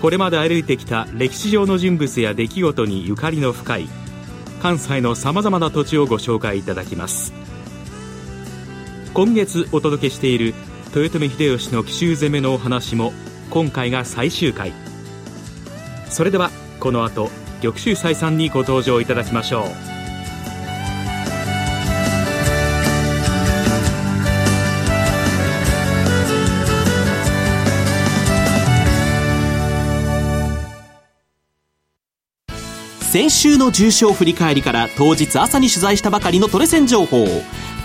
これまで歩いてきた歴史上の人物や出来事にゆかりの深い関西のさまざまな土地をご紹介いただきます。今月お届けしている豊臣秀吉の奇襲攻めのお話も今回が最終回。それではこの後玉州祭さんにご登場いただきましょう。先週の重賞振り返りから当日朝に取材したばかりのトレセン情報。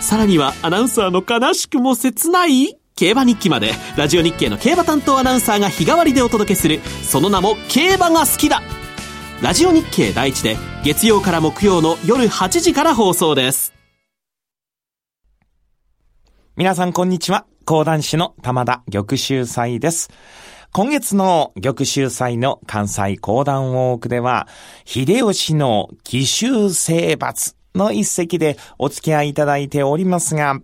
さらにはアナウンサーの悲しくも切ない競馬日記まで。ラジオ日経の競馬担当アナウンサーが日替わりでお届けするその名も競馬が好きだ。ラジオ日経第一で月曜から木曜の夜8時から放送です。皆さんこんにちは。講談師の玉田玉秀祭です。今月の玉州祭の関西講談ウォークでは、秀吉の奇襲征伐の一席でお付き合いいただいておりますが、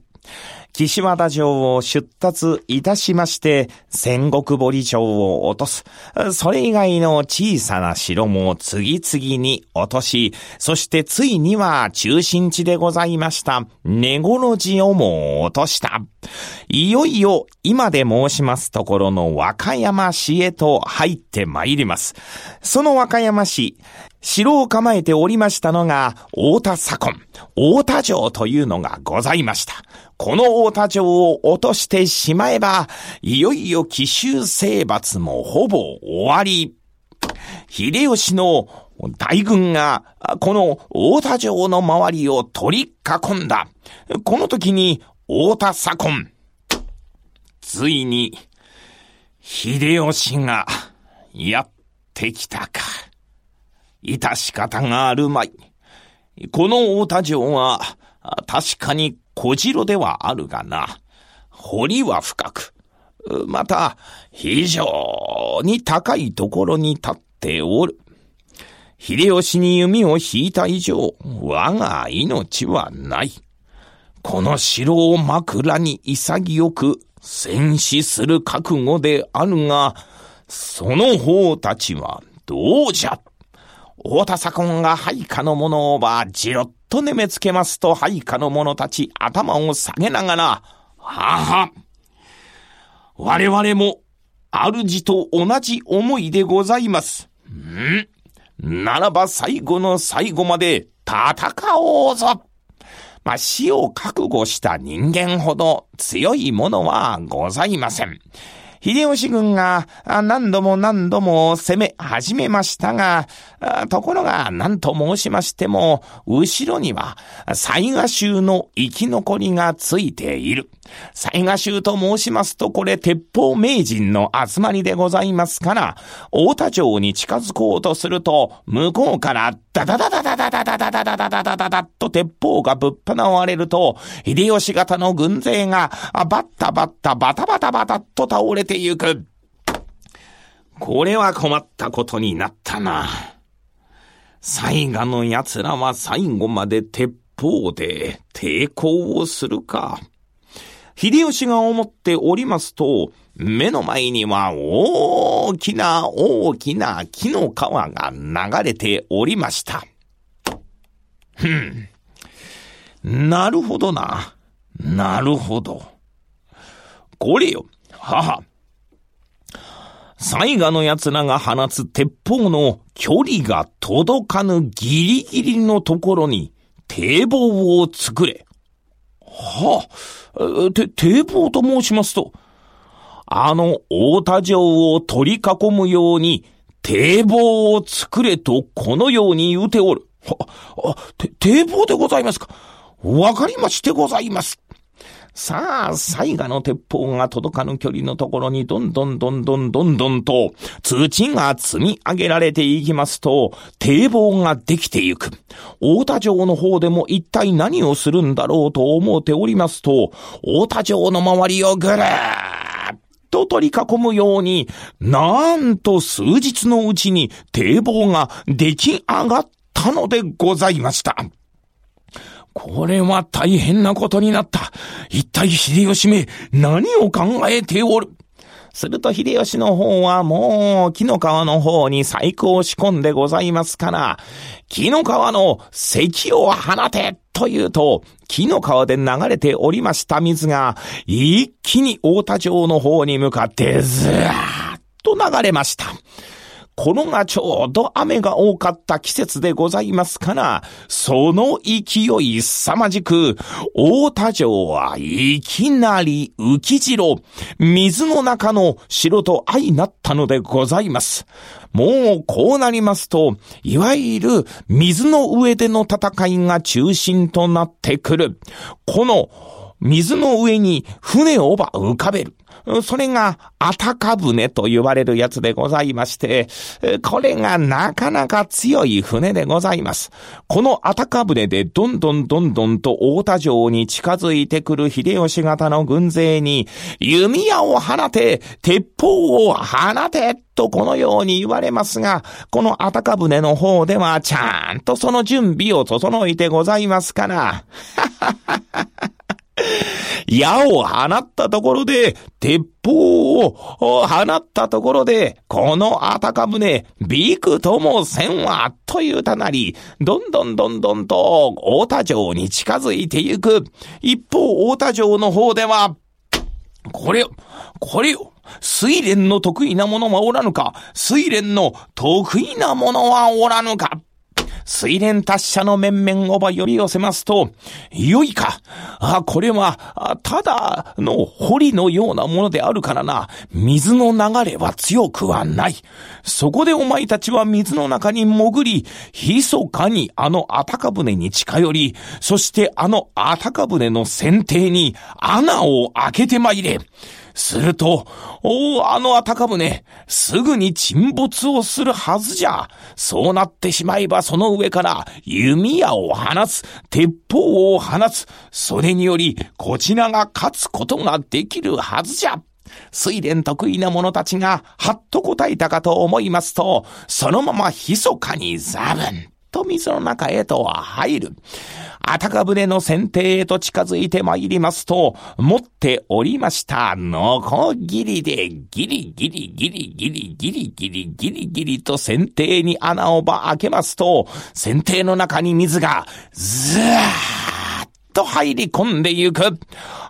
岸和田城を出立いたしまして、戦国堀城を落とす。それ以外の小さな城も次々に落とし、そしてついには中心地でございました、根頃寺をも落とした。いよいよ今で申しますところの和歌山市へと入って参ります。その和歌山市、城を構えておりましたのが、大田左近、大田城というのがございました。この大田城を落としてしまえば、いよいよ奇襲征伐もほぼ終わり。秀吉の大軍が、この大田城の周りを取り囲んだ。この時に、大田左近。ついに、秀吉が、やってきたか。致し方があるまい。この大田城は、確かに小城ではあるがな。堀は深く、また、非常に高いところに立っておる。秀吉に弓を引いた以上、我が命はない。この城を枕に潔く戦死する覚悟であるが、その方たちはどうじゃ大田左近が配下の者をばじろっと眠めつけますと配下の者たち頭を下げながら、はは、我々も主と同じ思いでございます。ん？ならば最後の最後まで戦おうぞまあ、死を覚悟した人間ほど強いものはございません。秀吉軍が何度も何度も攻め始めましたが、ところが何と申しましても、後ろには雑賀衆の生き残りがついている。雑賀衆と申しますと、これ鉄砲名人の集まりでございますから、大田城に近づこうとすると、向こうからダダダダダダダダダダダダダダダダと鉄砲がぶっ放われると、秀吉型の軍勢がバッタバッタバタバタバタと倒れてゆく。これは困ったことになったな。最後の奴らは最後まで鉄砲で抵抗をするか。秀吉が思っておりますと、目の前には大きな大きな木の川が流れておりました。ふん。なるほどな。なるほど。これよ、母。災害の奴らが放つ鉄砲の距離が届かぬギリギリのところに堤防を作れ。はあ、て、堤防と申しますと、あの大田城を取り囲むように堤防を作れとこのように言うておる。は、あ、て堤防でございますか？わかりましてございます。さあ、災害の鉄砲が届かぬ距離のところにどんどんどんどんどんどんと通知が積み上げられていきますと、堤防ができていく。大田城の方でも一体何をするんだろうと思っておりますと、大田城の周りをぐるーっと取り囲むように、なんと数日のうちに堤防が出来上がったのでございました。これは大変なことになった。一体秀吉め、何を考えておる？すると秀吉の方はもう木の川の方に細工を仕込んでございますから、木の川の石を放てというと、木の川で流れておりました水が、一気に大田城の方に向かってずーっと流れました。このがちょうど雨が多かった季節でございますから、その勢い凄まじく、大田城はいきなり浮き城、水の中の城と相なったのでございます。もうこうなりますと、いわゆる水の上での戦いが中心となってくる。この水の上に船をば浮かべる。それが、あたか船と言われるやつでございまして、これがなかなか強い船でございます。このあたか船でどんどんどんどんと大田城に近づいてくる秀吉型の軍勢に、弓矢を放て、鉄砲を放て、とこのように言われますが、このあたか船の方ではちゃんとその準備を整えてございますから。はははは。矢を放ったところで、鉄砲を放ったところで、このあたか船、びくともせんわ、というたなり、どんどんどんどんと大田城に近づいてゆく。一方、大田城の方では、これ、これ、水蓮の得意なものはおらぬか水蓮の得意なものはおらぬか水蓮達者の面々をば呼び寄せますと、よいか。あ、これは、ただの堀のようなものであるからな。水の流れは強くはない。そこでお前たちは水の中に潜り、密かにあのあたか船に近寄り、そしてあのあたか船の船底に穴を開けてまいれ。すると、おお、あのあたか船、すぐに沈没をするはずじゃ。そうなってしまえばその上から弓矢を放つ、鉄砲を放つ。それにより、こちらが勝つことができるはずじゃ。水蓮得意な者たちが、はっと答えたかと思いますと、そのまま密かにザブンと水の中へと入る。あたか船の船底へと近づいて参りますと、持っておりました、のこぎりで、ギリギリギリギリギリギリギリギリと船底に穴をば開けますと、船底の中に水が、ずーと入り込んでゆく。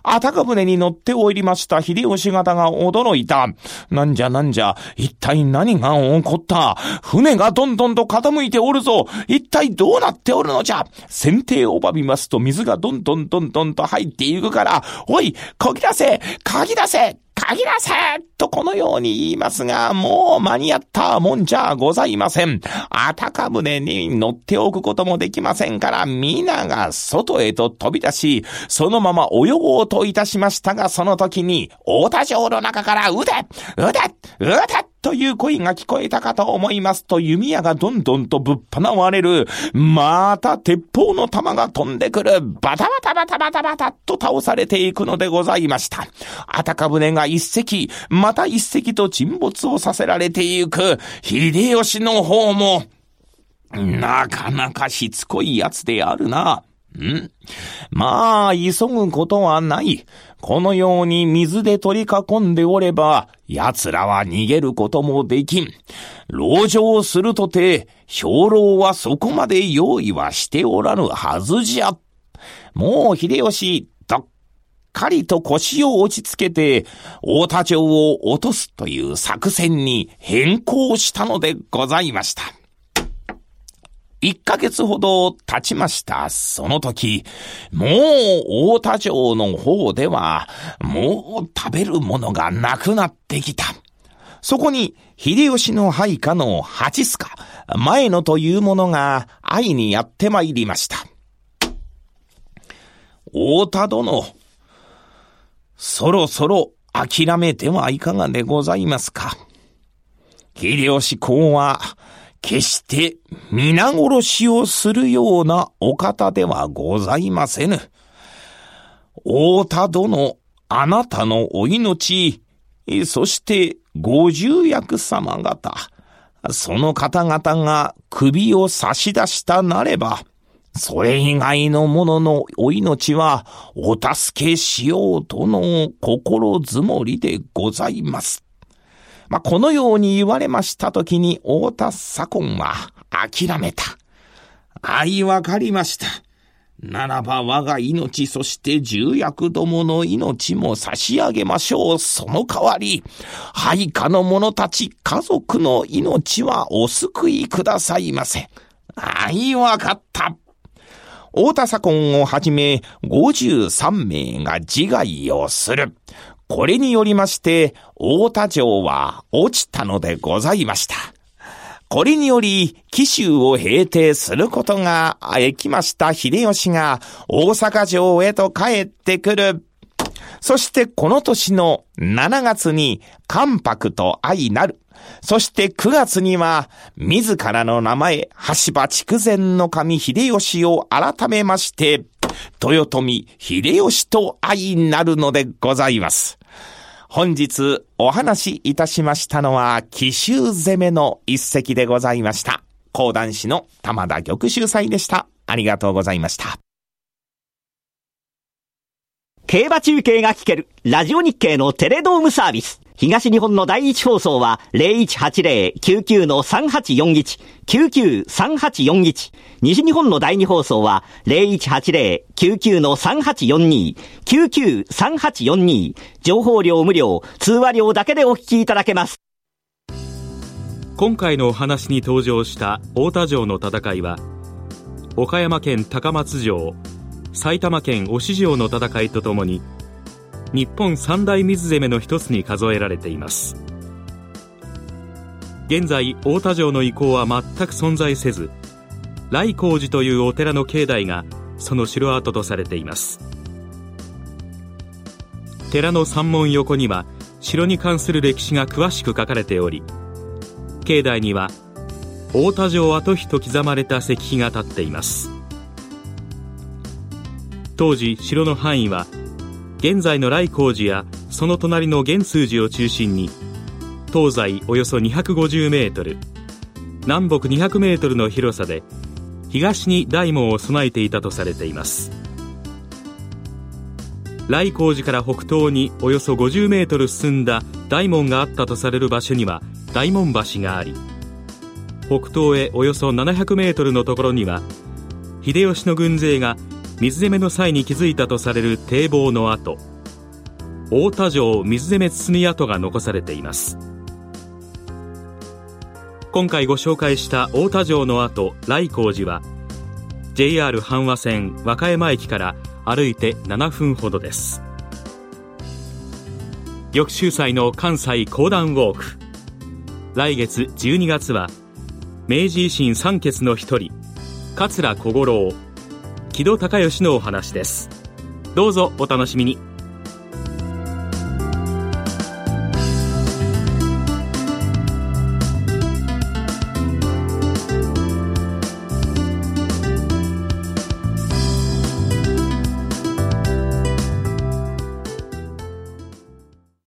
あたか船に乗っておりました。秀吉方が驚いた。なんじゃなんじゃ、一体何が起こった。船がどんどんと傾いておるぞ。一体どうなっておるのじゃ。船底をばみますと水がどんどんどんどんと入っていくから、おい、こぎ出せ。鍵出せ。限らせとこのように言いますが、もう間に合ったもんじゃございません。あたか船に乗っておくこともできませんから、皆が外へと飛び出し、そのまま泳ごうといたしましたが、その時に、大田城の中から、撃て撃て撃てという声が聞こえたかと思いますと、弓矢がどんどんとぶっ放われる。また鉄砲の弾が飛んでくる。バタバタバタバタバタと倒されていくのでございました。あたか船が一隻、また一隻と沈没をさせられていく。秀吉の方も、なかなかしつこいやつであるな。んまあ、急ぐことはない。このように水で取り囲んでおれば、奴らは逃げることもできん。籠城するとて、兵糧はそこまで用意はしておらぬはずじゃ。もう秀吉、どっかりと腰を落ち着けて、大田城を落とすという作戦に変更したのでございました。一ヶ月ほど経ちました。その時、もう大田城の方では、もう食べるものがなくなってきた。そこに、秀吉の配下の八須賀、前野という者が会いにやって参りました。大田殿、そろそろ諦めてはいかがでございますか。秀吉公は、決して皆殺しをするようなお方ではございませぬ。太田殿、あなたのお命、そして五十役様方、その方々が首を差し出したなれば、それ以外の者のお命はお助けしようとの心づもりでございます。まあ、このように言われましたときに、太田左近は諦めた。愛わかりました。ならば我が命、そして重役どもの命も差し上げましょう。その代わり、配下の者たち、家族の命はお救いくださいませ。あい、わかった。大田左近をはじめ、53名が自害をする。これによりまして、大田城は落ちたのでございました。これにより、紀州を平定することができました秀吉が大阪城へと帰ってくる。そしてこの年の7月に関白と相なる。そして9月には、自らの名前、橋場筑前の神秀吉を改めまして、豊臣秀吉と相なるのでございます。本日お話しいたしましたのは、奇襲攻めの一席でございました。講談師の玉田玉秀祭でした。ありがとうございました。競馬中継が聞ける、ラジオ日経のテレドームサービス。東日本の第一放送は0180-99-3841、99-3841。西日本の第二放送は0180-99-3842、99-3842。情報量無料、通話料だけでお聞きいただけます。今回のお話に登場した太田城の戦いは、岡山県高松城、埼玉県忍城の戦いとともに、日本三大水攻めの一つに数えられています。現在太田城の遺構は全く存在せず来光寺というお寺の境内がその城跡とされています。寺の山門横には城に関する歴史が詳しく書かれており境内には太田城跡碑と刻まれた石碑が立っています。当時城の範囲は現在の来光寺やその隣の元数寺を中心に東西およそ250メートル南北200メートルの広さで東に大門を備えていたとされています。来光寺から北東におよそ50メートル進んだ大門があったとされる場所には大門橋があり北東へおよそ700メートルのところには秀吉の軍勢が水攻めの際に築いたとされる堤防の跡。太田城水攻め包み跡が残されています。今回ご紹介した太田城の跡来光寺は JR 阪和線和歌山駅から歩いて7分ほどです。翌週祭の関西講談ウォーク。来月12月は明治維新三傑の一人桂小五郎木戸孝允のお話です。どうぞお楽しみに。